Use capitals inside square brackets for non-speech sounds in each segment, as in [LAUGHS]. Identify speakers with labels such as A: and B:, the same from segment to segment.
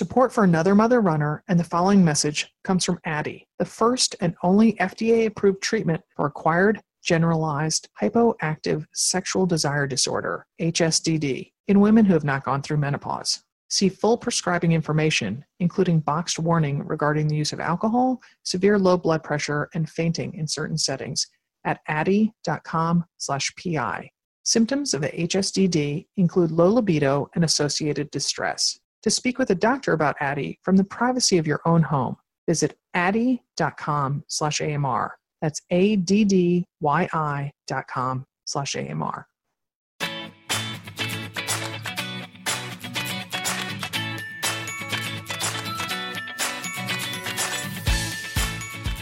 A: Support for Another Mother Runner and the following message comes from Addyi, the first and only FDA approved treatment for acquired generalized hypoactive sexual desire disorder, HSDD, in women who have not gone through menopause. See full prescribing information, including boxed warning regarding the use of alcohol, severe low blood pressure, and fainting in certain settings at addyi.com/pi. Symptoms of the HSDD include low libido and associated distress. To speak with a doctor about Addyi from the privacy of your own home, visit addyi.com slash AMR. That's a d d y i dot com slash amr.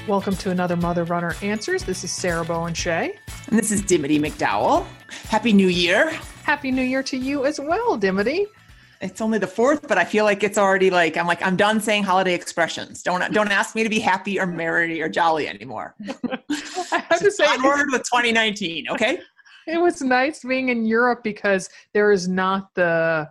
A: Welcome to another Mother Runner Answers. This is Sarah Bowen Shea.
B: And this is Dimity McDowell. Happy New Year.
A: Happy New Year to you as well, Dimity.
B: It's only the fourth, but I feel like it's already like I'm like I'm done saying holiday expressions. Don't don't ask me to be happy or merry or jolly anymore. [LAUGHS]
A: I have to say,
B: onward with 2019. Okay. [LAUGHS]
A: It was nice being in Europe because there is not the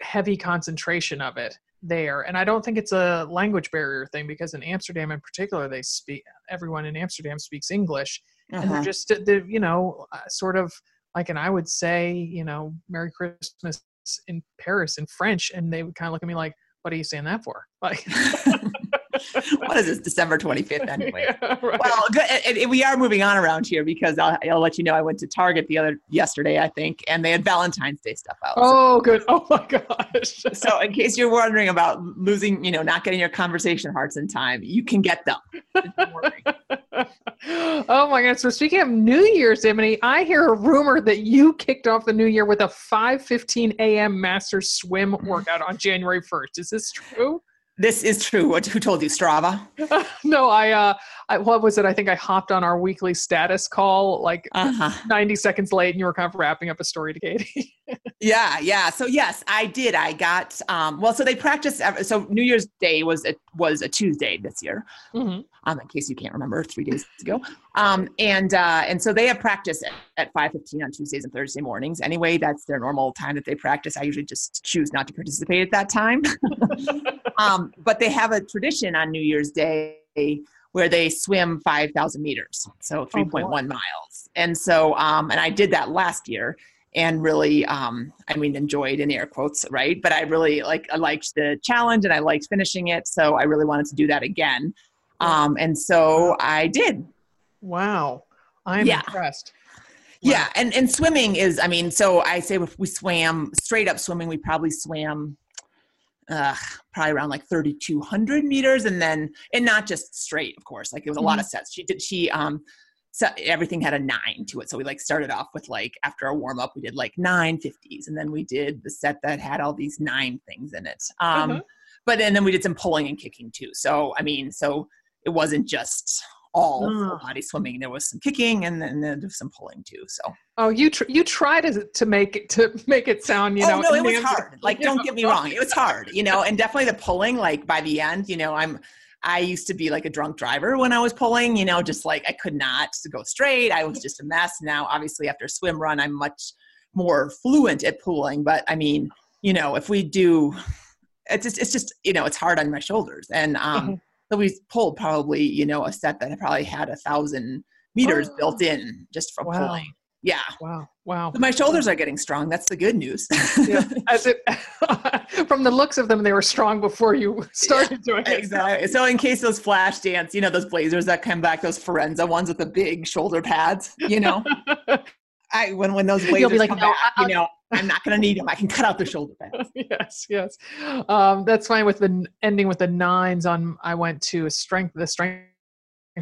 A: heavy concentration of it there, and I don't think it's a language barrier thing because in Amsterdam, in particular, they speak. Everyone in Amsterdam speaks English, uh-huh. and they're uh-huh. just they're, you know uh, sort of like, and I would say you know Merry Christmas in Paris in French, and they would kind of look at me like, "What are you saying that for?" Like, [LAUGHS] [LAUGHS] [LAUGHS]
B: what is this December 25th anyway? [LAUGHS] Yeah, right. Well, good. And, and we are moving on around here because I'll, I'll, let you know I went to Target the other yesterday, I think, and they had Valentine's Day stuff out.
A: Oh, so. good. Oh my gosh. [LAUGHS]
B: so, in case you're wondering about losing, you know, not getting your conversation hearts in time, you can get them.
A: oh my god! So speaking of New Year's, Dimity, I hear a rumor that you kicked off the new year with a 5:15 a.m. master swim mm-hmm. workout on January 1st. Is this true?
B: This is true. What, who told you, Strava? [LAUGHS]
A: no, I, uh, I, what was it? I think I hopped on our weekly status call like uh-huh. 90 seconds late and you were kind of wrapping up a story to Katie. [LAUGHS]
B: yeah, yeah. So yes, I did. I got, um, well, so they practiced, so New Year's Day was a, was a Tuesday this year. Mm-hmm. Um, in case you can't remember, three days ago. Um, and, uh, and so they have practice at, at 5.15 on Tuesdays and Thursday mornings. Anyway, that's their normal time that they practice. I usually just choose not to participate at that time. [LAUGHS] um, but they have a tradition on New Year's Day where they swim 5,000 meters, so 3.1 oh, miles. And so, um, and I did that last year and really, um, I mean, enjoyed in air quotes, right? But I really like, I liked the challenge and I liked finishing it. So I really wanted to do that again. Um, and so I did.
A: Wow. I'm yeah. impressed.
B: Wow. Yeah. And, and swimming is, I mean, so I say if we swam straight up swimming, we probably swam uh, probably around like 3,200 meters. And then, and not just straight, of course, like it was a mm-hmm. lot of sets. She did, she, um, so everything had a nine to it. So we like started off with like, after a warm up, we did like nine fifties. And then we did the set that had all these nine things in it. Um, mm-hmm. but and then we did some pulling and kicking too. So, I mean, so it wasn't just all mm. body swimming. There was some kicking and then there was some pulling too. So
A: oh, you tr- you tried to to make it to make it sound you
B: oh,
A: know
B: no, it was hard. Like don't get me [LAUGHS] wrong, it was hard. You know, and definitely the pulling. Like by the end, you know, I'm I used to be like a drunk driver when I was pulling. You know, just like I could not go straight. I was just a mess. Now, obviously, after a swim run, I'm much more fluent at pulling. But I mean, you know, if we do, it's just it's just you know, it's hard on my shoulders and. um mm-hmm so we pulled probably, you know, a set that probably had a thousand meters oh. built in just from wow. pulling. Yeah.
A: Wow. Wow.
B: But my shoulders are getting strong. That's the good news.
A: yeah. [LAUGHS] As it, [LAUGHS] from the looks of them, they were strong before you [LAUGHS] started yeah, doing it.
B: Exactly. So in case those flash dance, you know, those blazers that come back, those Forenza ones with the big shoulder pads, you know, I when when those You'll be like, come no, back, you know, I'm not going to need them. I can cut out the shoulder pads. [LAUGHS]
A: yes, yes. Um, that's fine with the ending with the nines on. I went to a strength the strength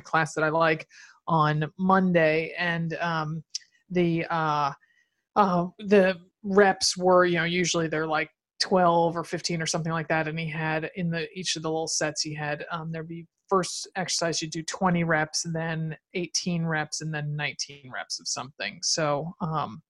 A: class that I like on Monday, and um, the uh, uh, the reps were you know usually they're like 12 or 15 or something like that and he had in the each of the little sets he had um, there'd be first exercise you do 20 reps then 18 reps and then 19 reps of something so um,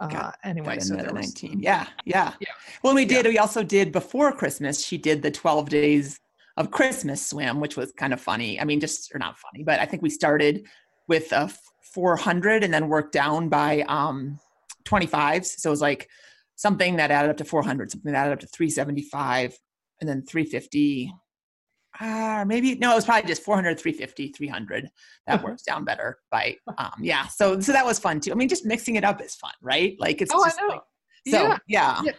A: uh, anyway, so
B: there 19. yeah, yeah. Yeah. When we did, yeah. we also did before Christmas, she did the 12 days of Christmas swim, which was kind of funny. I mean, just, or not funny, but I think we started with a 400 and then worked down by um, 25s. So it was like something that added up to 400, something that added up to 375, and then 350 uh, maybe no, it was probably just 400, 350, 300. That uh-huh. works down better by um yeah. So so that was fun too. I mean, just mixing it up is fun, right? Like it's
A: oh,
B: just. Like, so yeah. yeah. yeah.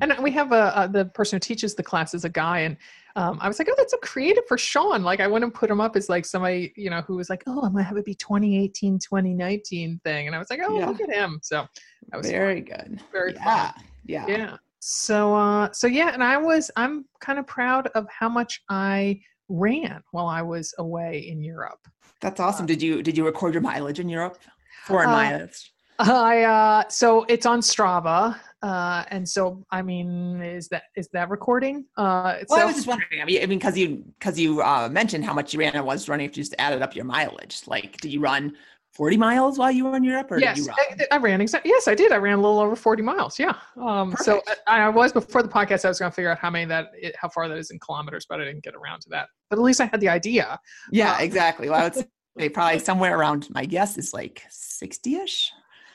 A: And we have a, a, the person who teaches the class is a guy, and um, I was like, oh, that's so creative for Sean. Like, I wouldn't put him up as like somebody, you know, who was like, oh, I'm gonna have it be 2018, 2019 thing, and I was like, oh, yeah. look at him. So
B: that was very fun. good.
A: Very
B: yeah.
A: fun.
B: Yeah.
A: Yeah so uh so yeah and i was i'm kind of proud of how much i ran while i was away in europe.
B: That's awesome. Uh, did you did you record your mileage in europe? Foreign uh, mileage
A: i uh so it's on strava uh and so i mean is that is that recording? Uh
B: well, so, i was just wondering i mean i mean because you because you uh mentioned how much you ran i was running if you just added up your mileage like did you run 40 miles while you were in Europe? Or
A: yes, I, I, ran exactly. Yes, I did. I ran a little over 40 miles. Yeah. Um, so I, I, was before the podcast. I was going to figure out how many that, it, how far that is in kilometers, but I didn't get around to that. But at least I had the idea.
B: Yeah, um, exactly. Well, it's [LAUGHS] probably somewhere around. My guess is like 60 ish,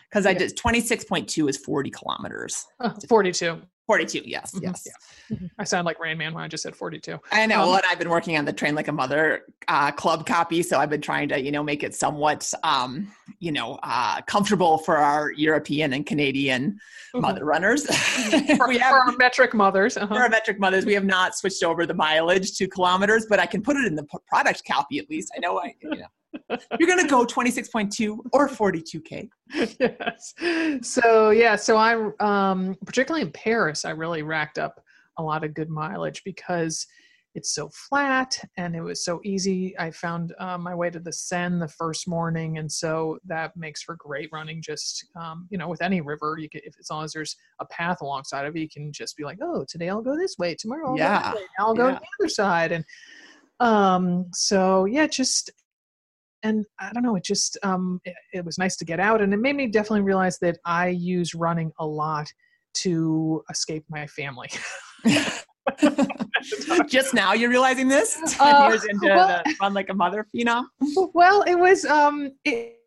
B: because I did 26.2 is 40 kilometers.
A: Uh, 42.
B: 42 yes mm-hmm. yes
A: yeah. Mm-hmm. i sound like rain man when i just said 42
B: i know um, well, and i've been working on the train like a mother uh, club copy so i've been trying to you know make it somewhat um, you know uh, comfortable for our european and canadian mm-hmm. mother runners
A: mm-hmm. [LAUGHS] for, we have, for our metric mothers
B: uh-huh. for our metric mothers we have not switched over the mileage to kilometers but i can put it in the product copy at least i know i you know you're going to go 26.2 or 42k [LAUGHS]
A: yes. So yeah so i um particularly in paris i really racked up a lot of good mileage because it's so flat and it was so easy. I found uh, my way to the seine the first morning and so that makes for great running just um, you know with any river you can if as long as there's a path alongside of it you can just be like oh today i'll go this way tomorrow I'll
B: yeah.
A: go i'll go to the other side and um so yeah just and I don't know, it just um, it, it, was nice to get out, and it made me definitely realize that I use running a lot to escape my family. [LAUGHS]
B: just now you're realizing this [LAUGHS] [LAUGHS] uh, years into well, the run like a mother you know
A: well it was um it,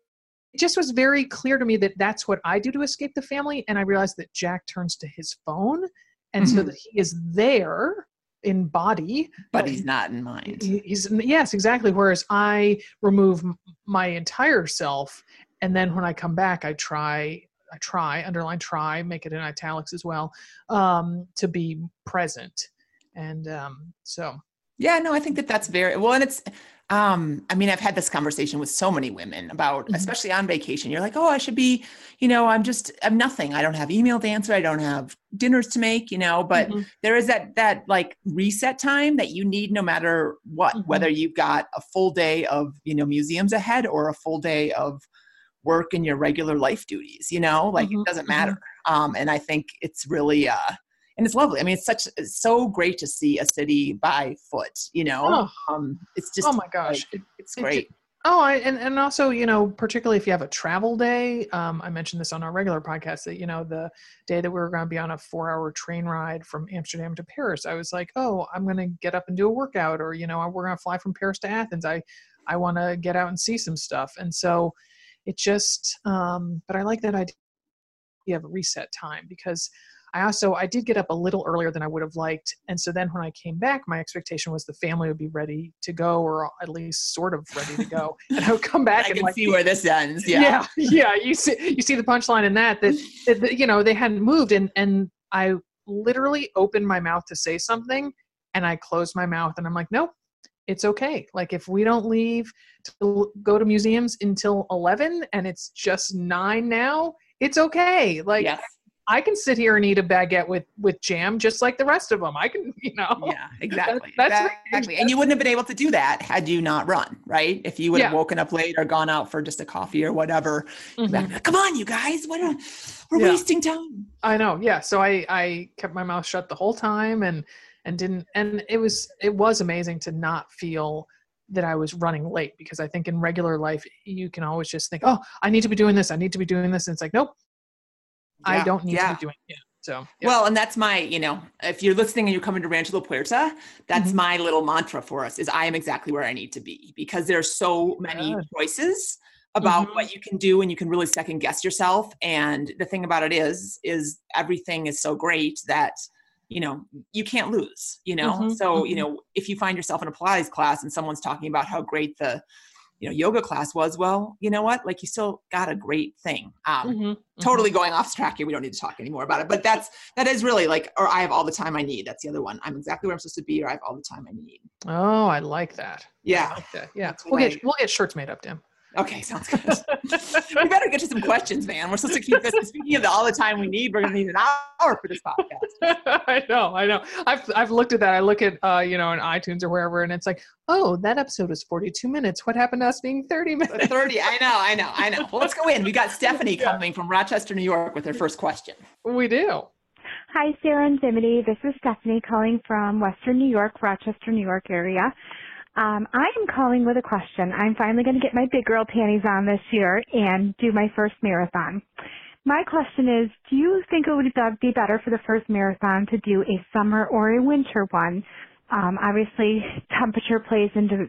A: it just was very clear to me that that's what i do to escape the family and i realized that jack turns to his phone and mm-hmm. so that he is there in body
B: but he's not in mind.
A: he's yes exactly whereas i remove my entire self and then when i come back i try i try underline try make it in italics as well um, to be present. And um, so.
B: Yeah no i think that that's very well and it's um i mean i've had this conversation with so many women about mm-hmm. especially on vacation you're like oh i should be you know i'm just i'm nothing i don't have email to answer i don't have dinners to make you know but mm-hmm. there is that that like reset time that you need no matter what mm-hmm. whether you've got a full day of you know museums ahead or a full day of work and your regular life duties you know like it mm-hmm. doesn't matter mm-hmm. um and i think it's really uh and it's lovely. I mean, it's such it's so great to see a city by foot. You know, oh. um, it's just
A: oh my gosh,
B: like, it's great. It,
A: oh, I, and and also you know, particularly if you have a travel day. Um, I mentioned this on our regular podcast that you know the day that we were going to be on a four-hour train ride from Amsterdam to Paris, I was like, oh, I'm going to get up and do a workout, or you know, we're going to fly from Paris to Athens. I I want to get out and see some stuff, and so it just. Um, but I like that idea of a reset time because I also I did get up a little earlier than I would have liked, and so then when I came back, my expectation was the family would be ready to go, or at least sort of ready to go, [LAUGHS] and I would come back
B: I
A: and
B: can
A: like,
B: see where this ends. Yeah,
A: yeah, [LAUGHS] yeah. You see, you see the punchline in that that, that, that you know they hadn't moved, and and I literally opened my mouth to say something, and I closed my mouth, and I'm like, nope, it's okay. Like if we don't leave to go to museums until 11 and it's just 9 now, it's okay. Like
B: yes.
A: I can sit here and eat a baguette with with jam just like the rest of them. I can, [LAUGHS] you know.
B: Yeah, exactly. that's, exactly. And you wouldn't have been able to do that had you not run, right? If you would have yeah. woken up late or gone out for just a coffee or whatever. Mm-hmm. Come on, you guys, what are, we're yeah. wasting time.
A: I know. Yeah. So I I kept my mouth shut the whole time and and didn't and it was it was amazing to not feel that I was running late because I think in regular life you can always just think, oh, I need to be doing this, I need to be doing this, and it's like, nope, I don't need yeah. to be doing it. So
B: yeah. well, and that's my, you know, if you're listening and you're coming to Rancho La Puerta, that's mm-hmm. my little mantra for us: is I am exactly where I need to be because there's so many Good. choices about mm-hmm. what you can do and you can really second guess yourself. And the thing about it is, is everything is so great that you know you can't lose you know
A: Mhm,
B: so you
A: mhm.
B: know if you find yourself in a pilates class and someone's talking about how great the you know yoga class was well you know what like you still got a great thing um
A: Mhm, mhm.
B: totally going off track here we don't need to talk anymore about it but that's that is really like or i have all the time i need that's the other one i'm exactly where i'm supposed to be or i have all the time i need
A: Oh, I like that. I
B: yeah
A: like that. Yeah. We'll
B: what
A: get
B: I-
A: we'll get shirts made up, Dim.
B: Okay sounds good we better get to some questions man we're supposed to keep this speaking of the, all the time we need we're gonna need an hour for this podcast [LAUGHS]
A: I know, I know. I've I've looked at that. I look at uh, you know, in iTunes or wherever, and it's like, oh, that episode was 42 minutes. What happened to us being 30 minutes?
B: 30 i know i know i know well let's go in we got stephanie
A: Yeah.
B: coming from rochester new york with her first question
A: We do.
C: Hi, Sarah and Dimity. This is Stephanie calling from Western New York, Rochester, New York area. Um, I am calling with a question. I'm finally going to get my big girl panties on this year and do my first marathon. My question is, do you think it would be better for the first marathon to do a summer or a winter one? Um, obviously, temperature plays into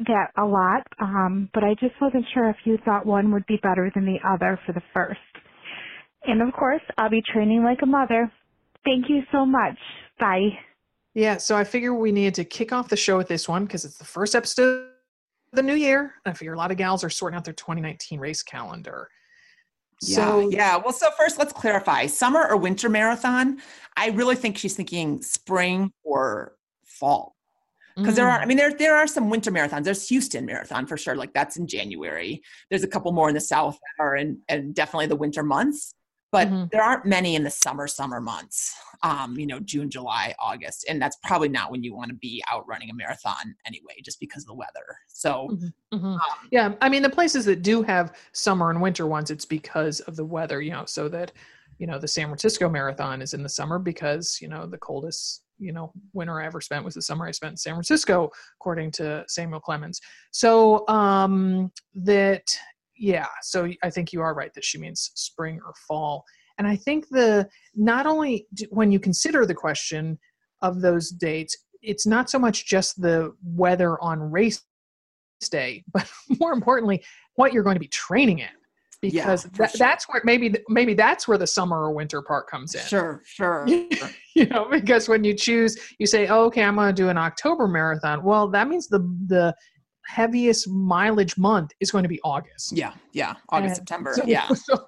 C: that a lot, um, but I just wasn't sure if you thought one would be better than the other for the first. And of course, I'll be training like a mother. Thank you so much. Bye.
A: Yeah, so I figure we needed to kick off the show with this one because it's the first episode of the new year. I figure a lot of gals are sorting out their 2019 race calendar. So
B: yeah, yeah. Well, so first, let's clarify: summer or winter marathon. I really think she's thinking spring or fall because there
A: Mm.
B: are. I mean, there there are some winter marathons. There's Houston Marathon for sure. Like that's in January. There's a couple more in the south that are in, and definitely the winter months. But
A: Mhm.
B: there aren't many in the summer summer months. Um, you know, June, July, August, and that's probably not when you want to be out running a marathon anyway, just because of the weather. So.
A: Mhm, mhm.
B: Um,
A: Yeah, I mean the places that do have summer and winter ones, it's because of the weather, you know, so that you know the San Francisco Marathon is in the summer because you know the coldest you know winter I ever spent was the summer I spent in San Francisco, according to Samuel Clemens. So um, that yeah, so I think you are right that she means spring or fall, and I think the not only d- when you consider the question of those dates, it's not so much just the weather on race day, but [LAUGHS] more importantly, what you're going to be training in, because
B: for
A: that,
B: sure.
A: that's where maybe maybe that's where the summer or winter part comes in.
B: Sure, sure. [LAUGHS]
A: you know, because when you choose, you say, oh, "Okay, I'm going to do an October marathon." Well, that means the the heaviest mileage month is going to be August.
B: Yeah, yeah. August,
A: And
B: September.
A: so-
B: yeah. [LAUGHS]
A: so-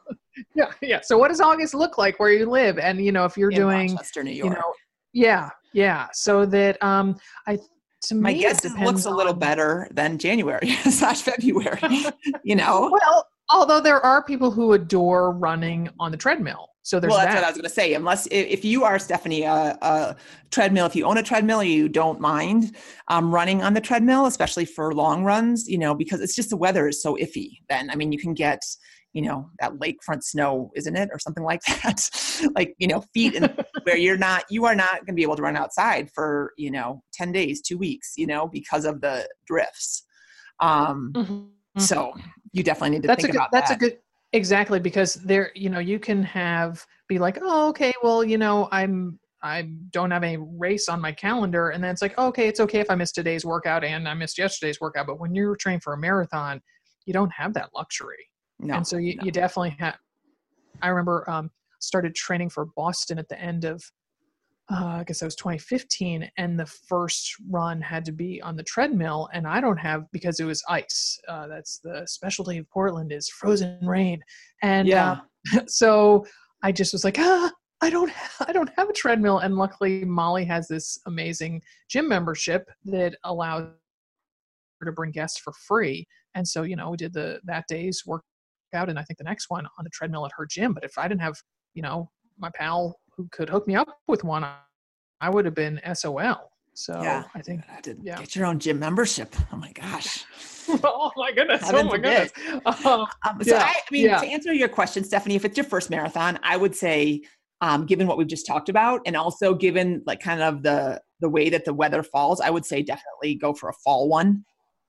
A: yeah, yeah. So, what does August look like where you live? And you know, if you're
B: in
A: doing,
B: Rochester, New
A: you
B: York.
A: know, yeah, yeah. So that um, I to
B: My
A: me, it
B: guess is it looks a little better than January [LAUGHS] slash February. [LAUGHS] you know,
A: Well, although there are people who adore running on the treadmill, so there's
B: well, that's
A: that.
B: what I was going to say. Unless if you are Stephanie, a, a treadmill, if you own a treadmill, you don't mind um, running on the treadmill, especially for long runs. You know, because it's just the weather is so iffy. Then I mean, you can get you know that lakefront snow, isn't it, or something like [LAUGHS] that? like you know, feet in [LAUGHS] where you're not, you are not going to be able to run outside for you know ten days, two weeks. You know, because of the drifts. Um,
A: Mhm.
B: So you definitely need to
A: That's a
B: think
A: good.
B: about
A: That's
B: that.
A: a good. Exactly, because there, you know, you can have be like, oh, okay, well, you know, I'm I don't have a race on my calendar, and then it's like, okay, it's okay if I miss today's workout and I missed yesterday's workout, but when you're training for a marathon, you don't have that luxury.
B: no,
A: and so you,
B: no.
A: you definitely have i remember um, started training for boston at the end of uh, i guess that was 2015 and the first run had to be on the treadmill and i don't have because it was ice uh, that's the specialty of portland is frozen rain and
B: yeah,
A: uh, [LAUGHS] so i just was like ah I don't, [LAUGHS] I don't have a treadmill, and luckily Molly has this amazing gym membership that allows her to bring guests for free. And so, you know, we did the that day's workout, and I think the next one on the treadmill at her gym. But if I didn't have, you know, my pal who could hook me up with one, I would have been SOL. So
B: Yeah.
A: I think,
B: I did
A: yeah.
B: get your own gym membership. Oh my gosh. [LAUGHS]
A: oh my goodness, oh my
B: forbid.
A: goodness. Um,
B: Um, so
A: Yeah,
B: I, I mean,
A: yeah.
B: to answer your question, Stephanie, if it's your first marathon, I would say, um, given what we've just talked about, and also given like kind of the the way that the weather falls, I would say definitely go for a fall one.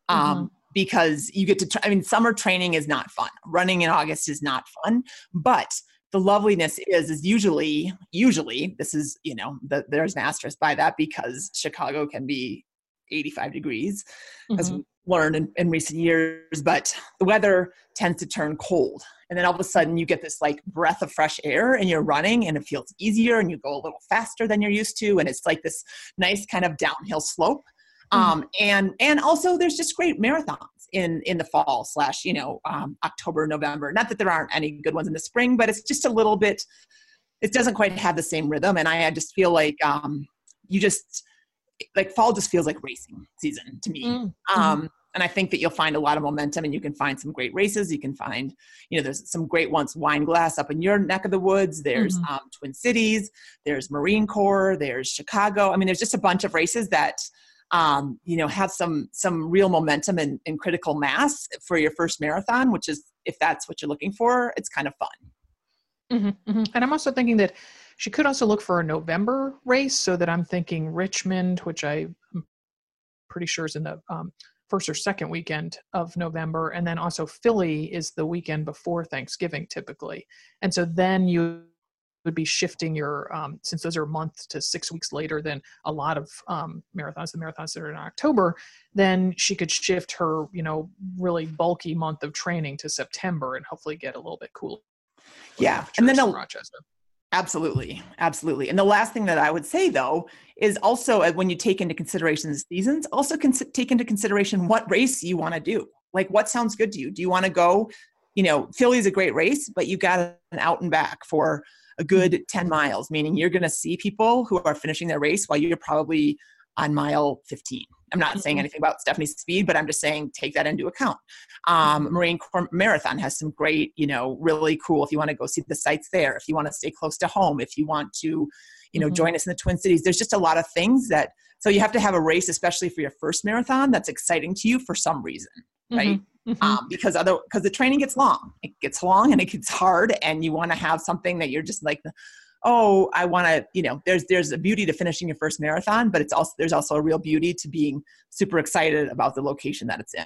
B: Um, because you get to try, I mean, summer training is not fun. Running in August is not fun, but the loveliness is is usually usually this is you know the, there's an asterisk by that because Chicago can be 85 degrees, mm-hmm. as we learned in, in recent years. But the weather tends to turn cold. And then all of a sudden, you get this like breath of fresh air and you're running and it feels easier and you go a little faster than you're used to. And it's like this nice kind of downhill slope. Mm-hmm. Um, and and also there's just great marathons in in the fall slash you know um, October November. Not that there aren't any good ones in the spring, but it's just a little bit. It doesn't quite have the same rhythm, and I, I just feel like um, you just like fall just feels like racing season to me. Mm-hmm. Um, and I think that you'll find a lot of momentum, and you can find some great races. You can find, you know, there's some great ones. Wineglass up in your neck of the woods. There's mm-hmm. um, Twin Cities. There's Marine Corps. There's Chicago. I mean, there's just a bunch of races that um, you know have some some real momentum and, and critical mass for your first marathon which is if that's what you're looking for it's kind of fun
A: mm-hmm, mm-hmm. and i'm also thinking that she could also look for a november race so that i'm thinking richmond which i'm pretty sure is in the um, first or second weekend of november and then also philly is the weekend before thanksgiving typically and so then you would be shifting your um, since those are a month to six weeks later than a lot of um, marathons the marathons that are in october then she could shift her you know really bulky month of training to september and hopefully get a little bit cooler
B: yeah and then rochester. Absolutely absolutely and the last thing that i would say though is also uh, when you take into consideration the seasons also cons- take into consideration what race you want to do. Like what sounds good to you? Do you want to go you know philly's a great race but you got an out and back for a good 10 miles, meaning you're going to see people who are finishing their race while you're probably on mile 15. I'm not saying mm-hmm. anything about Stephanie's speed, but I'm just saying take that into account. Um, mm-hmm. Marine Corps Marathon has some great, you know, really cool. If you want to go see the sites there, if you want to stay close to home, if you want to, you know, mm-hmm. join us in the Twin Cities, there's just a lot of things that. So you have to have a race, especially for your first marathon, that's exciting to you for some reason, right? Mm-hmm mm-hmm. um, because other because the training gets long it gets long and it gets hard and you want to have something that you're just like oh i want to you know there's there's a beauty to finishing your first marathon but it's also there's also a real beauty to being super excited about the location that it's in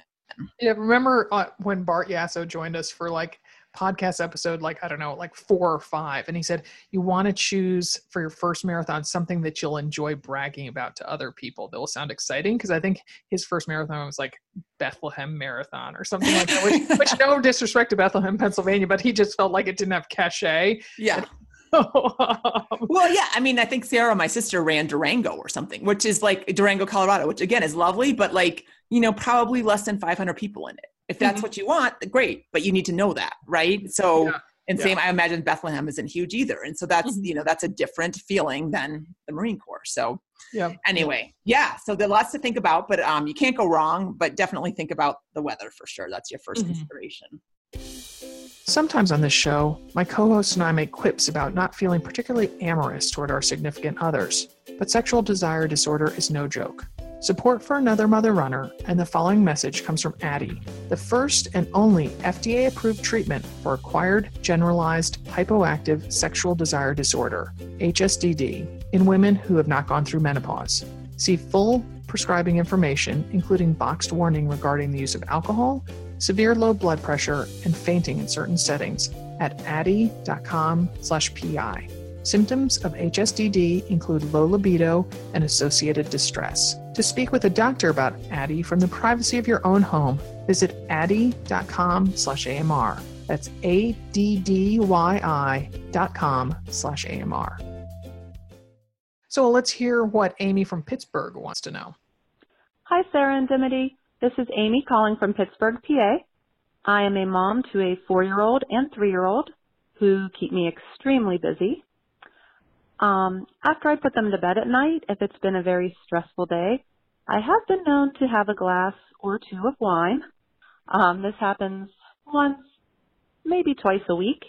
A: yeah remember uh, when bart yasso joined us for like podcast episode like i don't know like four or five and he said you want to choose for your first marathon something that you'll enjoy bragging about to other people that will sound exciting because i think his first marathon was like bethlehem marathon or something like that which, which no [LAUGHS] disrespect to bethlehem pennsylvania but he just felt like it didn't have cachet
B: yeah um well, yeah. I mean, I think Sarah, my sister, ran Durango or something, which is like Durango, Colorado, which again is lovely, but like, you know, probably less than 500 people in it. If that's mm-hmm. what you want, great, but you need to know that, right? So, yeah. and same, yeah. I imagine Bethlehem isn't huge either, and so that's mm-hmm. you know that's a different feeling than the Marine Corps. So, yeah. Anyway, yeah. So there are lots to think about, but um, you can't go wrong. But definitely think about the weather for sure. That's your 1st mm-hmm. consideration.
A: Sometimes on this show, my co hosts and I make quips about not feeling particularly amorous toward our significant others, but sexual desire disorder is no joke. Support for another mother runner, and the following message comes from Addyi, the first and only FDA approved treatment for acquired generalized hypoactive sexual desire disorder, HSDD, in women who have not gone through menopause. See full prescribing information, including boxed warning regarding the use of alcohol, severe low blood pressure, and fainting in certain settings at addyi.com/pi. Symptoms of HSDD include low libido and associated distress. To speak with a doctor about Addyi from the privacy of your own home, visit addyi.com slash AMR. That's A-D-D-Y-I dot com slash AMR. So let's hear what Amy from Pittsburgh wants to know.
D: Hi, Sarah and Dimity. This is Amy calling from Pittsburgh, PA. I am a mom to a four-year-old and three-year-old who keep me extremely busy. Um, after I put them to bed at night, if it's been a very stressful day, I have been known to have a glass or two of wine. Um, this happens once, maybe twice a week.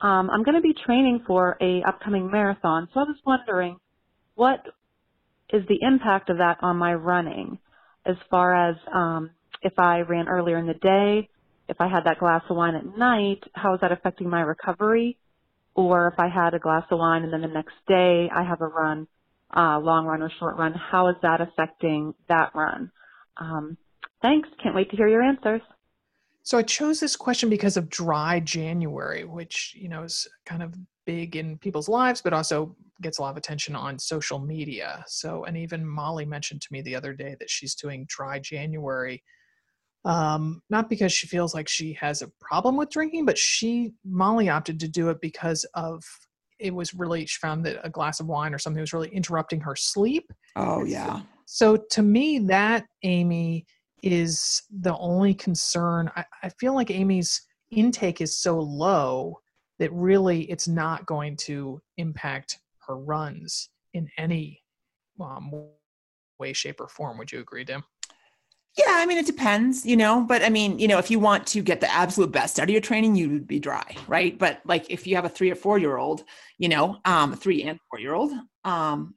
D: Um, I'm going to be training for a upcoming marathon, so I was wondering what is the impact of that on my running as far as um, if I ran earlier in the day, if I had that glass of wine at night, how is that affecting my recovery? Or if I had a glass of wine and then the next day I have a run, uh, long run or short run, how is that affecting that run? Um, thanks. Can't wait to hear your answers.
A: So I chose this question because of dry January, which, you know, is kind of big in people's lives, but also gets a lot of attention on social media. So, and even Molly mentioned to me the other day that she's doing dry January. Um, not because she feels like she has a problem with drinking, but she, Molly opted to do it because of it was really, she found that a glass of wine or something was really interrupting her sleep.
B: Oh, yeah.
A: So, so to me, that, Amy, is the only concern. I, I feel like Amy's intake is so low that really it's not going to impact her runs in any um, way, shape, or form. Would you agree, Dim?
B: Yeah, I mean, it depends, you know, but I mean, you know, if you want to get the absolute best out of your training, you would be dry, right? But like if you have a three or four year old, you know, um, three and four year old, um,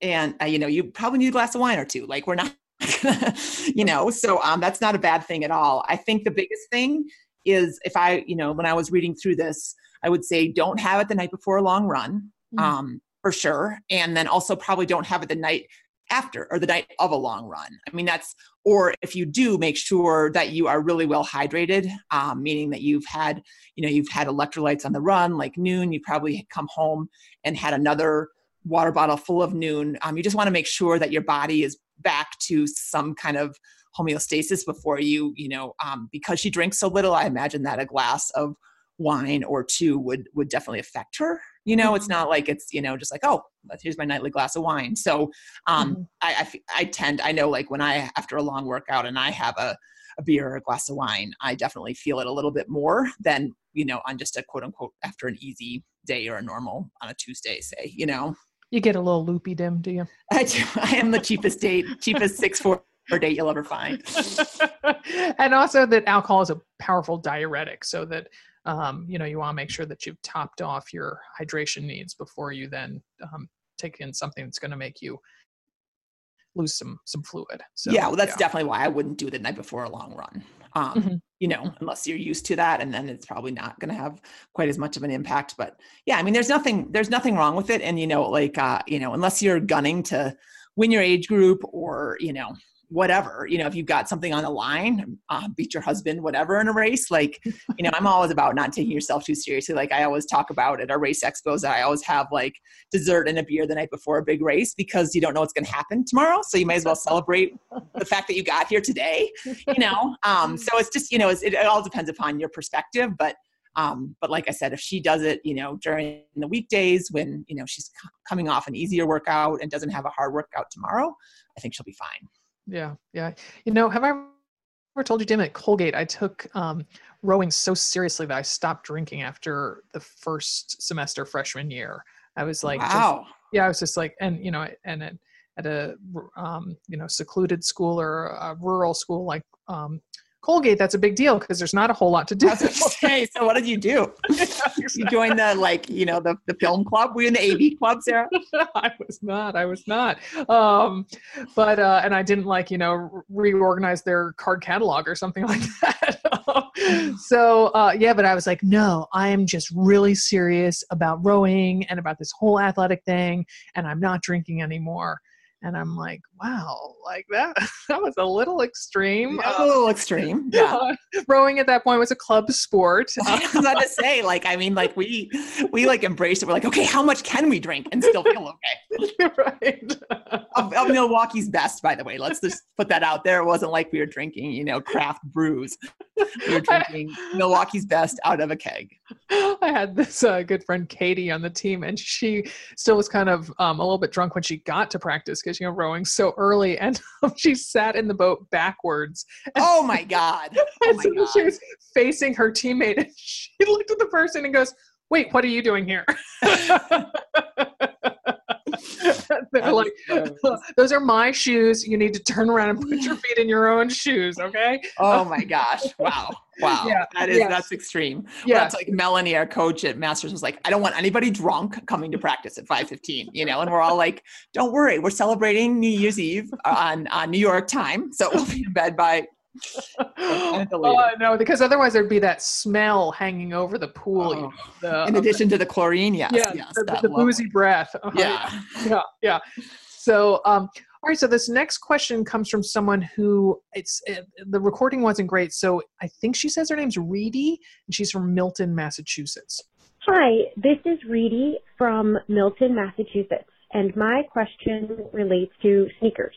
B: and uh, you know, you probably need a glass of wine or two. Like we're not, [LAUGHS] you know, so um, that's not a bad thing at all. I think the biggest thing is if I, you know, when I was reading through this, I would say don't have it the night before a long run, mm-hmm. um, for sure. And then also probably don't have it the night after or the night of a long run. I mean, that's, or if you do, make sure that you are really well hydrated, um, meaning that you've had, you know, you've had electrolytes on the run, like Nuun, you probably come home and had another water bottle full of Nuun. Um, you just want to make sure that your body is back to some kind of homeostasis before you, you know, um, because she drinks so little, I imagine that a glass of wine or two would would definitely affect her you know it's mm-hmm. not like it's you know just like oh here's my nightly glass of wine. So um mm-hmm. I, I, I tend i know like when i after a long workout and i have a a beer or a glass of wine i definitely feel it a little bit more than you know on just a quote unquote after an easy day or a normal on a tuesday say you know?
A: You get a little loopy dim do you? [LAUGHS]
B: I do. I am the cheapest date cheapest six four date you'll ever find. [LAUGHS]
A: And also that alcohol is a powerful diuretic so that um, you know you want to make sure that you've topped off your hydration needs before you then um, take in something that's going to make you lose some some fluid
B: so yeah well that's yeah. definitely why i wouldn't do it the night before a long run um, mm-hmm. you know unless you're used to that and then it's probably not going to have quite as much of an impact but yeah i mean there's nothing there's nothing wrong with it and you know like uh you know unless you're gunning to win your age group or you know whatever you know if you've got something on the line uh, beat your husband whatever in a race like you know i'm always about not taking yourself too seriously. Like i always talk about at our race expos that i always have like dessert and a beer the night before a big race because you don't know what's going to happen tomorrow. So you may as well celebrate the fact that you got here today you know? Um, so it's just you know it, it all depends upon your perspective. But um, but like I said, if she does it, you know, during the weekdays when, you know, she's c- coming off an easier workout and doesn't have a hard workout tomorrow, I think she'll be fine.
A: Yeah, yeah. You know, have I ever told you, Dim, at Colgate, I took um, rowing so seriously that I stopped drinking after the first semester freshman year. I was like,
B: wow.
A: Just, yeah, I was just like, and you know, and at, at a um, you know secluded school or a rural school like um, Colgate, that's a big deal because there's not a whole lot to do.
B: Hey, so what did you do? [LAUGHS] you joined the like, you know, the, the film club? Were you in the AV club, Sarah? [LAUGHS]
A: I was not. I was not. Um, but uh, and I didn't like, you know, reorganize their card catalog or something [LAUGHS] like that. so uh, yeah, but I was like, no, I am just really serious about rowing and about this whole athletic thing, and I'm not drinking anymore and i'm like wow like that [LAUGHS] that was a little extreme
B: yeah, a little [LAUGHS] extreme yeah. uh,
A: rowing at that point was a club sport [LAUGHS]
B: i was about to say like i mean like we we like embraced it. We're like okay how much can we drink and still feel okay? Right. Of, of, milwaukee's best by the way let's just put that out there. It wasn't like we were drinking you know craft brews. We were drinking milwaukee's best out of a keg.
A: I had this uh, good friend katie on the team and she still was kind of um, a little bit drunk when she got to practice because you know rowing so early, and [LAUGHS] she sat in the boat backwards.
B: Oh my god! [LAUGHS] Oh my
A: so god. She was facing her teammate, and [LAUGHS] she looked at the person and goes, "Wait, what are you doing here?" [LAUGHS] They're like, [LAUGHS] those are my shoes. You need to turn around and put your [LAUGHS] feet in your own shoes, okay?
B: Oh my gosh. Wow. Wow. Yeah, that is yes. that's extreme. Yeah. That's like Melanie, our coach at Masters, was like, I don't want anybody drunk coming to practice at 515, you know, and we're all like, don't worry, we're celebrating New Year's Eve on, on New York time. So we'll be in bed by [LAUGHS]
A: oh no, because otherwise there'd be that smell hanging over the pool. Oh. You know,
B: the, in addition the, to the chlorine, yes,
A: yeah,
B: yes,
A: the, the boozy breath.
B: Uh-huh. [LAUGHS] Yeah,
A: yeah, yeah. So, um, all right. So this next question comes from someone who it's it, the recording wasn't great. So I think she says her name's Reedy, and she's from Milton, Massachusetts.
E: Hi, this is Reedy from Milton, Massachusetts, and my question relates to sneakers.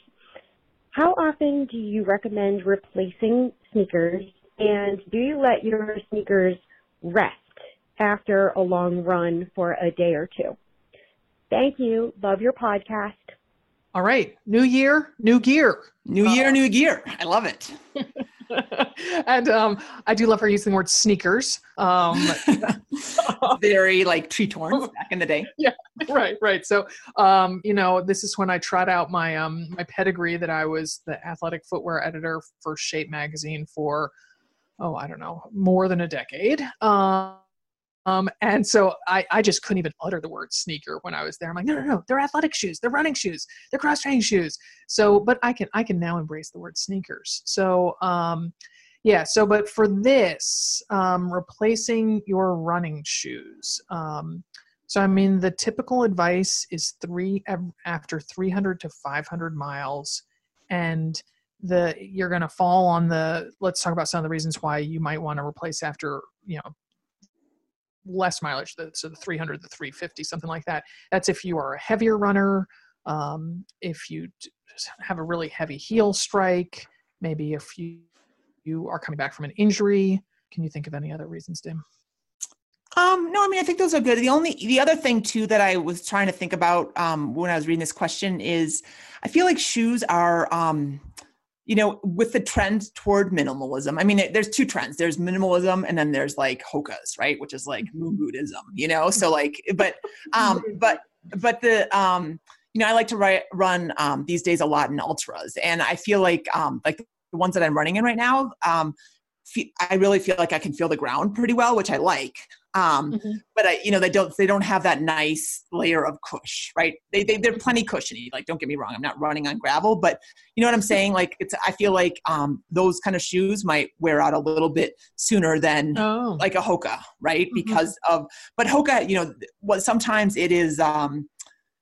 E: How often do you recommend replacing sneakers, and do you let your sneakers rest after a long run for a day or two? Thank you. Love your podcast.
A: All right. New year, new gear.
B: New year, uh, new gear. I love it. [LAUGHS]
A: and um, I do love her using the word sneakers. Um, [LAUGHS]
B: Very like Tretorns back in the day. [LAUGHS]
A: Yeah, right, right. So, um, you know, this is when I trot out my um, my pedigree that I was the athletic footwear editor for Shape magazine for, oh, I don't know, more than a decade. Um, um, and so I, I just couldn't even utter the word sneaker when I was there. I'm like, no, no, no, they're athletic shoes, they're running shoes, they're cross training shoes. So, but I can I can now embrace the word sneakers. So, um, yeah. So, but for this, um, replacing your running shoes. Um, so, I mean, the typical advice is three after 300 to 500 miles, and the you're going to fall on the. Let's talk about some of the reasons why you might want to replace after you know less mileage, so the 300, the 350, something like that. That's if you are a heavier runner, um, if you have a really heavy heel strike, maybe if you, you are coming back from an injury. Can you think of any other reasons, Dim?
B: Um, no, I mean, I think those are good. The only, the other thing too that I was trying to think about um, when I was reading this question is I feel like shoes are, um, you know, with the trend toward minimalism, I mean, it, there's two trends. There's minimalism, and then there's like hokas, right, which is like moon Buddhism. You know, so like, but, [LAUGHS] um, but, but the, um, you know, I like to write, run um, these days a lot in ultras, and I feel like, um, like the ones that I'm running in right now, um, I really feel like I can feel the ground pretty well, which I like. Um, mm-hmm. But I, you know, they don't they don't have that nice layer of cush, right? They, they they're plenty cushiony. Like, don't get me wrong, I'm not running on gravel, but you know what I'm saying? Like, it's I feel like um, those kind of shoes might wear out a little bit sooner than oh. like a Hoka, right? Mm-hmm. Because of but Hoka, you know, what sometimes it is um,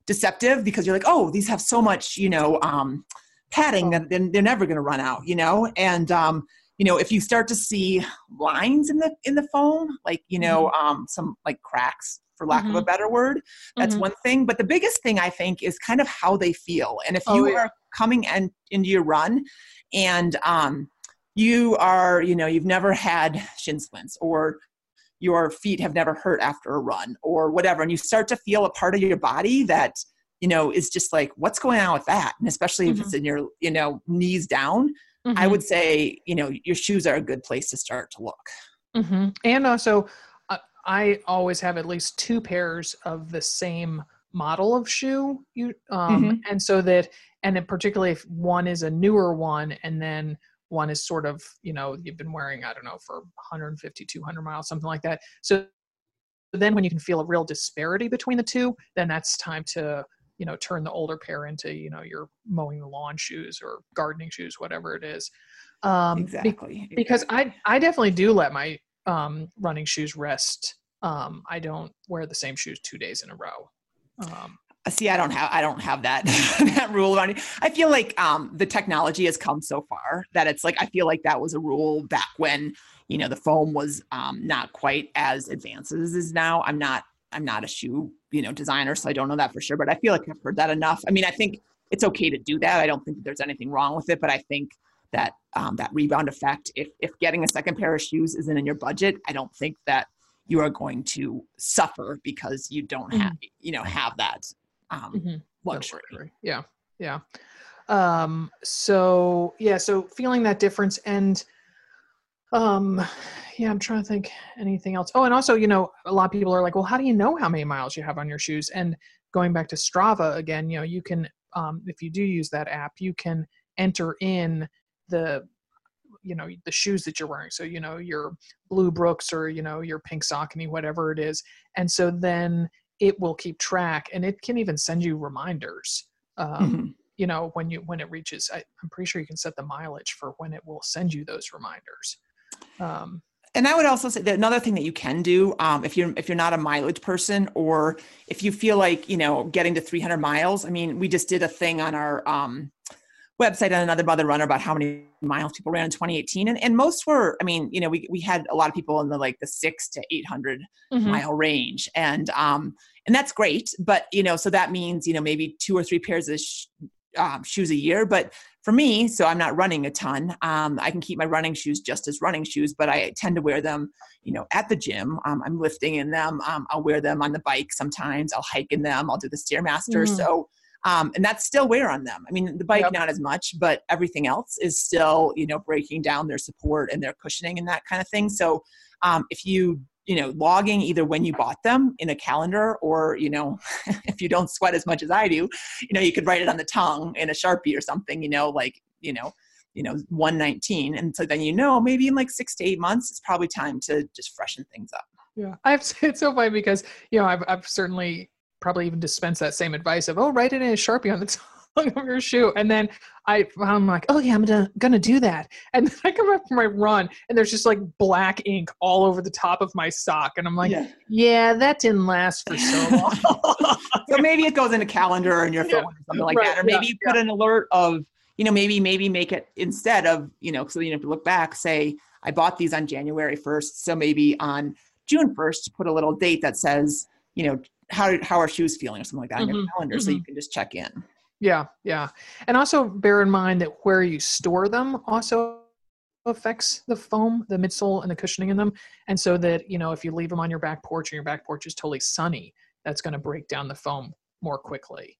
B: deceptive because you're like, oh, these have so much, you know. Um, padding that they're, they're never going to run out you know and um you know if you start to see lines in the in the foam like you know mm-hmm. um, some like cracks for lack mm-hmm. of a mm-hmm. better word that's mm-hmm. one thing but the biggest thing i think is kind of how they feel and if oh, you yeah. are coming in, into your run and um, you are you know you've never had shin splints or your feet have never hurt after a run or whatever and you start to feel a part of your body that you know is just like what's going on with that and especially if it's mm-hmm. in your you know knees down mm-hmm. I would say, you know, your shoes are a good place to start to look.
A: Mm-hmm. And also, uh, I always have at least two pairs of the same model of shoe. You um, mm-hmm. and so that, and then particularly if one is a newer one, and then one is sort of, you know, you've been wearing, I don't know, for 150, 200 miles, something like that. So then when you can feel a real disparity between the two, then that's time to you know turn the older pair into you know your mowing the lawn shoes or gardening shoes whatever it is.
B: Um exactly
A: be- because i i definitely do let my um running shoes rest. Um i don't wear the same shoes two days in a row.
B: Um see i don't have i don't have that [LAUGHS] that rule around it. I feel like um the technology has come so far that it's like i feel like that was a rule back when you know the foam was um not quite as advanced as is now. I'm not i'm not a shoe you know designer so i don't know that for sure but i feel like i've heard that enough. I mean i think it's okay to do that. I don't think that there's anything wrong with it but i think that um, that rebound effect if if getting a second pair of shoes isn't in your budget i don't think that you are going to suffer because you don't have mm-hmm. you know have that um, mm-hmm. luxury.
A: yeah. Yeah. Um so yeah so feeling that difference and um yeah, I'm trying to think anything else. Oh, and also, you know, a lot of people are like, well, how do you know how many miles you have on your shoes? And going back to Strava again, you know, you can, um, if you do use that app, you can enter in the, you know, the shoes that you're wearing. So, you know, your blue Brooks or, you know, your pink Saucony, whatever it is. And so then it will keep track and it can even send you reminders. Um, mm-hmm. You know, when you when it reaches, I, I'm pretty sure you can set the mileage for when it will send you those reminders.
B: Um, and I would also say that another thing that you can do um, if you're if you're not a mileage person or if you feel like you know getting to 300 miles. I mean, we just did a thing on our um, website on another mother runner about how many miles people ran in 2018 and, and most were i mean you know we, we had a lot of people in the like the six to 800 mm-hmm. mile range and um and that's great but you know so that means you know maybe two or three pairs of sh- um, shoes a year but for me so i'm not running a ton um, i can keep my running shoes just as running shoes but i tend to wear them you know at the gym um, i'm lifting in them um, i'll wear them on the bike sometimes i'll hike in them i'll do the stairmaster mm-hmm. so um, and that's still wear on them. I mean, the bike yep. not as much, but everything else is still you know breaking down their support and their cushioning and that kind of thing. So um, if you you know logging either when you bought them in a calendar or you know [LAUGHS] if you don't sweat as much as I do, you know you could write it on the tongue in a sharpie or something. You know, like you know you know 119 and so then you know maybe in like six to eight months it's probably time to just freshen things up.
A: Yeah. I've [LAUGHS] it's so funny because you know i've, I've certainly probably even dispensed that same advice of, oh, write it in a sharpie on the [LAUGHS] tongue [LAUGHS] of your shoe. And then I, I'm like, oh yeah, I'm gonna gonna do that. And then [LAUGHS] I come up for my run, and there's just like black ink all over the top of my sock, and I'm like, yeah, yeah that didn't last for so long. [LAUGHS]
B: so maybe it goes in a calendar on your phone yeah. or something like right. that, or maybe yeah. you put an alert of, you know, maybe maybe make it instead of, you know, so you know, to look back, say I bought these on January 1st, so maybe on June 1st, put a little date that says, you know, how how are shoes feeling or something like that mm-hmm. on your calendar, mm-hmm. so you can just check in.
A: Yeah, yeah, and also bear in mind that where you store them also affects the foam, the midsole, and the cushioning in them. And so that you know, if you leave them on your back porch and your back porch is totally sunny, that's going to break down the foam more quickly.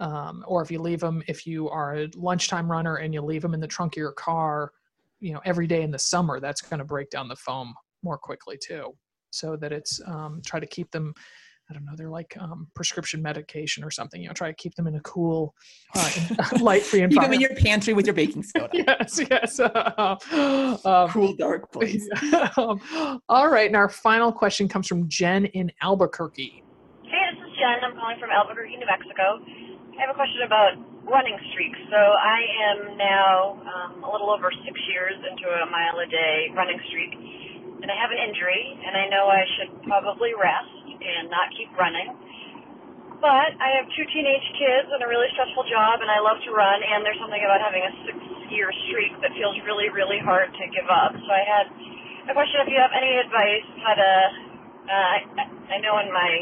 A: Um, or if you leave them, if you are a lunchtime runner and you leave them in the trunk of your car, you know, every day in the summer, that's going to break down the foam more quickly too. So that it's um, try to keep them I don't know, they're like um, prescription medication or something. You know, try to keep them in a cool, uh, [LAUGHS] light-free environment.
B: Keep them in your pantry with your baking soda. [LAUGHS]
A: yes, yes. Uh,
B: um, cool, dark place. [LAUGHS]
A: um, all right, and our final question comes from Jen in Albuquerque.
F: Hey, this is Jen. I'm calling from Albuquerque, New Mexico. I have a question about running streaks. So I am now um, a little over six years into a mile a day running streak, and I have an injury, and I know I should probably rest and not keep running. But I have two teenage kids and a really stressful job, and I love to run. And there's something about having a six-year streak that feels really, really hard to give up. So I had a question: if you have any advice how to, uh, I, I know in my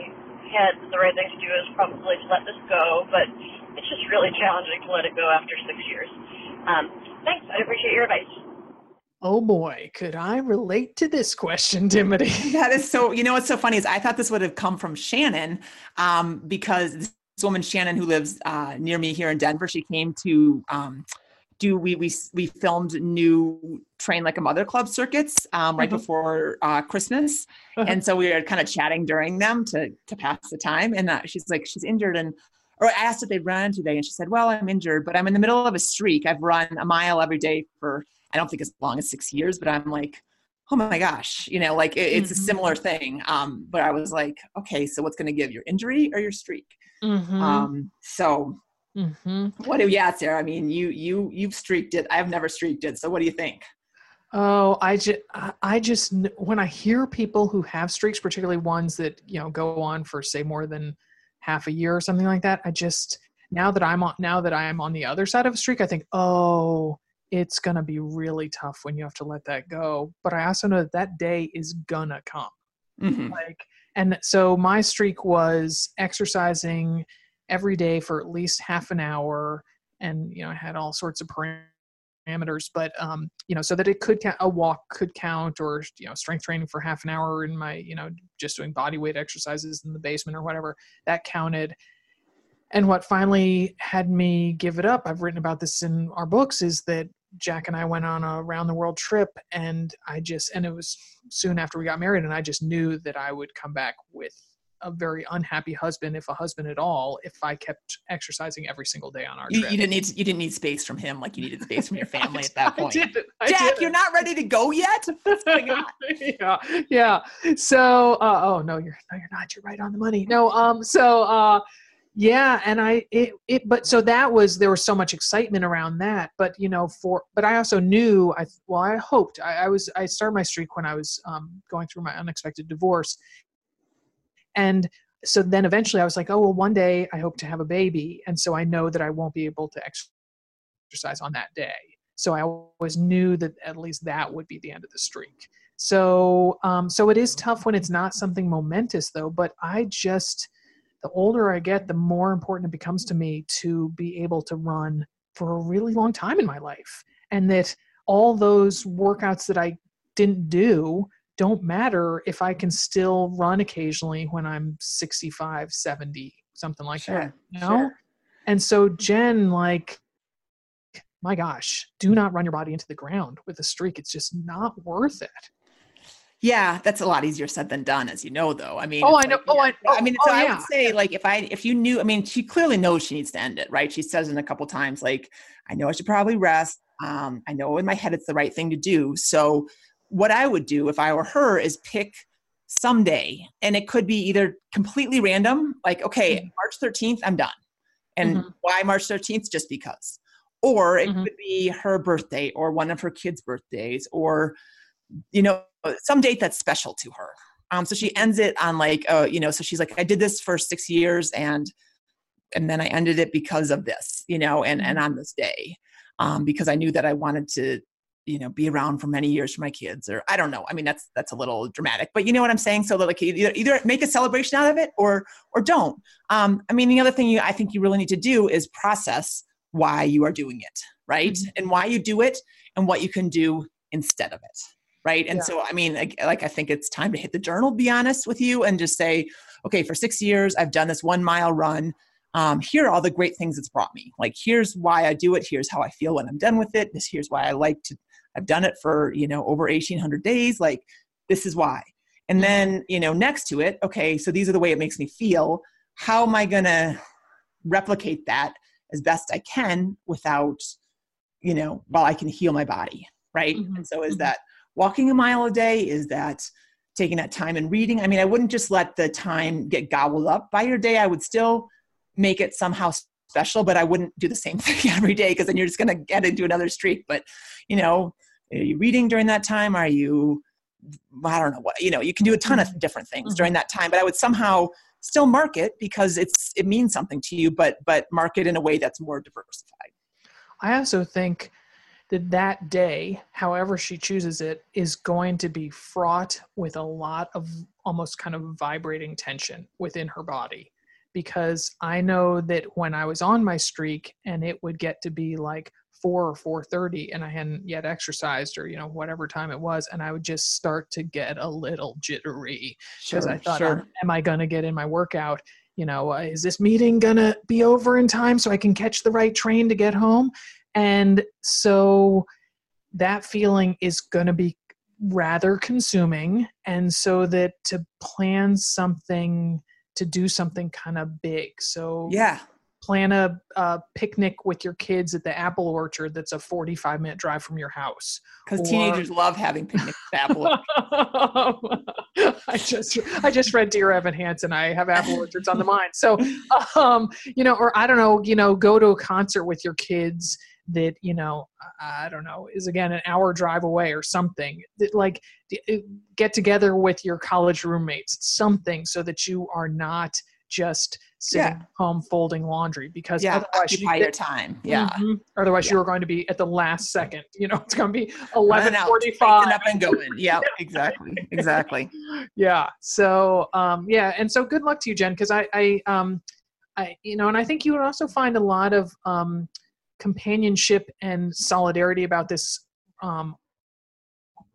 F: head the right thing to do is probably to let this go, but it's just really challenging to let it go after six years. Um, thanks. I appreciate your advice.
A: Oh boy, could I relate to this question, Dimity? [LAUGHS]
B: that is so. You know what's so funny is I thought this would have come from Shannon, um, because this woman Shannon who lives uh, near me here in Denver, she came to um, do we we we filmed new train like a mother club circuits um, right uh-huh. before uh, Christmas, uh-huh. and so we were kind of chatting during them to to pass the time. And uh, she's like, she's injured, and or I asked if they ran today, and she said, "Well, I'm injured, but I'm in the middle of a streak. I've run a mile every day for." I don't think as long as six years, but I'm like, oh my gosh, you know, like it, it's mm-hmm. a similar thing. Um, but I was like, okay, so what's going to give your injury or your streak? Mm-hmm. Um, so mm-hmm. what do yeah, Sarah? I mean, you you you've streaked it. I've never streaked it. So what do you think?
A: Oh, I just, I just, when I hear people who have streaks, particularly ones that you know go on for say more than half a year or something like that, I just now that I'm on, now that I am on the other side of a streak, I think, oh, it's going to be really tough when you have to let that go. But I also know that that day is gonna come. Mm-hmm. Like, and so my streak was exercising every day for at least half an hour, and you know I had all sorts of parameters. But um, you know, so that it could count, a walk could count, or you know, strength training for half an hour in my you know just doing body weight exercises in the basement or whatever that counted and what finally had me give it up i've written about this in our books is that Jack and I went on a round the world trip and I just and it was soon after we got married and I just knew that I would come back with a very unhappy husband, if a husband at all, if I kept exercising every single day on our
B: you,
A: trip.
B: You didn't need you didn't need space from him like you needed space from your [LAUGHS] family at that point. Jack, didn't. you're not ready to go yet. [LAUGHS]
A: yeah, yeah. So, uh, oh no, you're no, you're not. You're right on the money. No, um, so uh, yeah and i it, it but so that was there was so much excitement around that but you know for but i also knew i well i hoped i, I was i started my streak when i was um, going through my unexpected divorce and so then eventually i was like oh well one day i hope to have a baby and so i know that i won't be able to exercise on that day. So I always knew that at least that would be the end of the streak. So um, so it is tough when it's not something momentous though. But I just the older I get, the more important it becomes to me to be able to run for a really long time in my life, and that all those workouts that I didn't do don't matter if I can still run occasionally when I'm 65, 70, something like sure, that. You know? Sure. And so Jen, like, my gosh, do not run your body into the ground with a streak. It's just not worth it.
B: Yeah, that's a lot easier said than done, as you know. Though, I mean,
A: oh, I know.
B: Like,
A: oh, I, oh,
B: I mean,
A: so
B: oh,
A: I
B: would say, like, if I, if you knew, I mean, she clearly knows she needs to end it, right? She says it a couple times, like, I know I should probably rest. Um, I know in my head it's the right thing to do. So, what I would do if I were her is pick someday, and it could be either completely random, like, okay, mm-hmm. March 13th, I'm done, and mm-hmm. why March 13th? Just because or it mm-hmm. could be her birthday or one of her kids' birthdays or you know some date that's special to her um, so she ends it on like uh, you know so she's like i did this for six years and and then i ended it because of this you know and and mm-hmm. on this day um, because i knew that i wanted to you know be around for many years for my kids or i don't know i mean that's that's a little dramatic but you know what i'm saying so like either, either make a celebration out of it or or don't um, i mean the other thing you, i think you really need to do is process why you are doing it, right? Mm-hmm. And why you do it and what you can do instead of it, right? And yeah. so, I mean, like, like, I think it's time to hit the journal, be honest with you, and just say, okay, for six years, I've done this one mile run. Um, here are all the great things it's brought me. Like, here's why I do it. Here's how I feel when I'm done with it. This here's why I like to. I've done it for you know over 1,800 days. Like, this is why. And mm-hmm. then you know next to it, okay, so these are the way it makes me feel. How am I gonna replicate that as best I can without, you know, while I can heal my body, right? Mm-hmm. And so is mm-hmm. that walking a mile a day? Is that taking that time and reading? I mean, I wouldn't just let the time get gobbled up by your day. I would still make it somehow special, but I wouldn't do the same [LAUGHS] thing every day because then you're just going to get into another streak. But, you know, are you reading during that time? Are you, I don't know what, you know, you can do a ton of mm-hmm. different things mm-hmm. during that time, but I would somehow still market because it's it means something to you but but market in a way that's more diversified
A: i also think that that day however she chooses it is going to be fraught with a lot of almost kind of vibrating tension within her body because i know that when i was on my streak and it would get to be like four or four thirty and I hadn't yet exercised or you know whatever time it was, and I would just start to get a little jittery because sure, I thought, sure. "Am I going to get in my workout? You know, uh, is this meeting going to be over in time so I can catch the right train to get home?" And so that feeling is going to be rather consuming, and so that to plan something to do something kind of big. So
B: yeah.
A: plan a, a, picnic with your kids at the apple orchard that's a 45 minute drive from your house.
B: Because teenagers love having picnics at apple [LAUGHS]
A: i just i just read dear evan hansen i have apple orchards on the mind. So um you know or i don't know you know go to a concert with your kids that you know i don't know is again an hour drive away or something that like get together with your college roommates something so that you are not just sitting yeah. home folding laundry because
B: yeah, otherwise occupy you, your time. Yeah. Mm-hmm.
A: Otherwise,
B: yeah.
A: you are going to be at the last second. You know, it's going to be eleven forty-five.
B: Up and going. Yeah, [LAUGHS] exactly, exactly.
A: yeah. So, um, yeah, and so good luck to you, Jen, because I, I, um, I, you know, and I think you would also find a lot of um, companionship and solidarity about this um,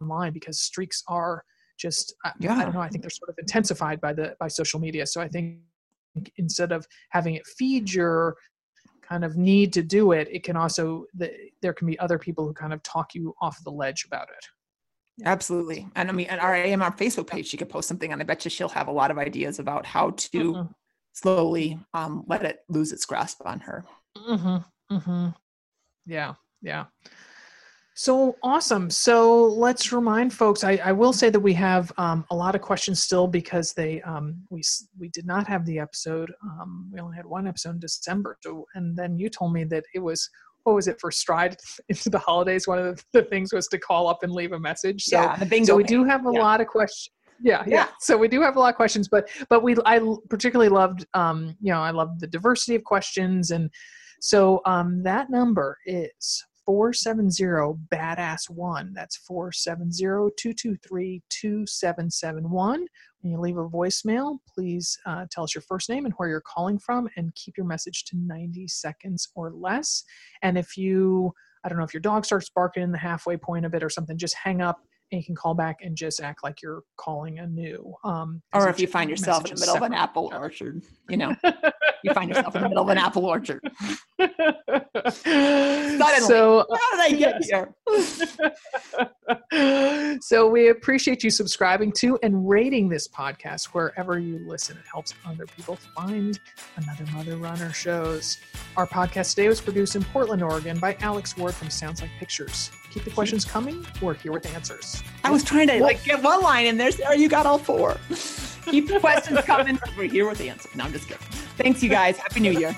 A: online because streaks are just yeah. I don't know i think they're sort of intensified by the by social media so i think instead of having it feed your kind of need to do it it can also the, there can be other people who kind of talk you off the ledge about it
B: absolutely and i mean at our amr facebook page she could post something and i bet you she'll have a lot of ideas about how to mm-hmm. slowly um, let it lose its grasp on her
A: mm-hmm. Mm-hmm. yeah yeah so awesome. So let's remind folks. I, I will say that we have um, a lot of questions still because they um, we we did not have the episode. Um, we only had one episode in December. So and then you told me that it was what was it for stride [LAUGHS] into the holidays. One of the, the things was to call up and leave a message. So,
B: yeah, the bingo.
A: So we do have a yeah. lot of questions. Yeah, yeah, yeah, So we do have a lot of questions, but but we I particularly loved um, you know I loved the diversity of questions and So um, that number is 470 badass one that's 470-223-2771 when you leave a voicemail please uh, tell us your first name and where you're calling from and keep your message to 90 seconds or less and if you i don't know if your dog starts barking in the halfway point of it or something just hang up and you can call back and just act like you're calling anew. Um,
B: or if you find yourself in the middle separate. of an apple orchard, you know, [LAUGHS] you find yourself in the middle of an apple orchard. [LAUGHS] Suddenly, so, how did I get
A: here? [LAUGHS] so we appreciate you subscribing to and rating this podcast wherever you listen. It helps other people find another Mother Runner shows. Our podcast today was produced in Portland, Oregon by Alex Ward from Sounds Like Pictures. Keep the questions coming. We're here with answers.
B: I was trying to like get one line in there. Sarah, you got all four. [LAUGHS] Keep the questions coming. We're here with the answers. No, I'm just kidding. Thanks, you guys. Happy New Year.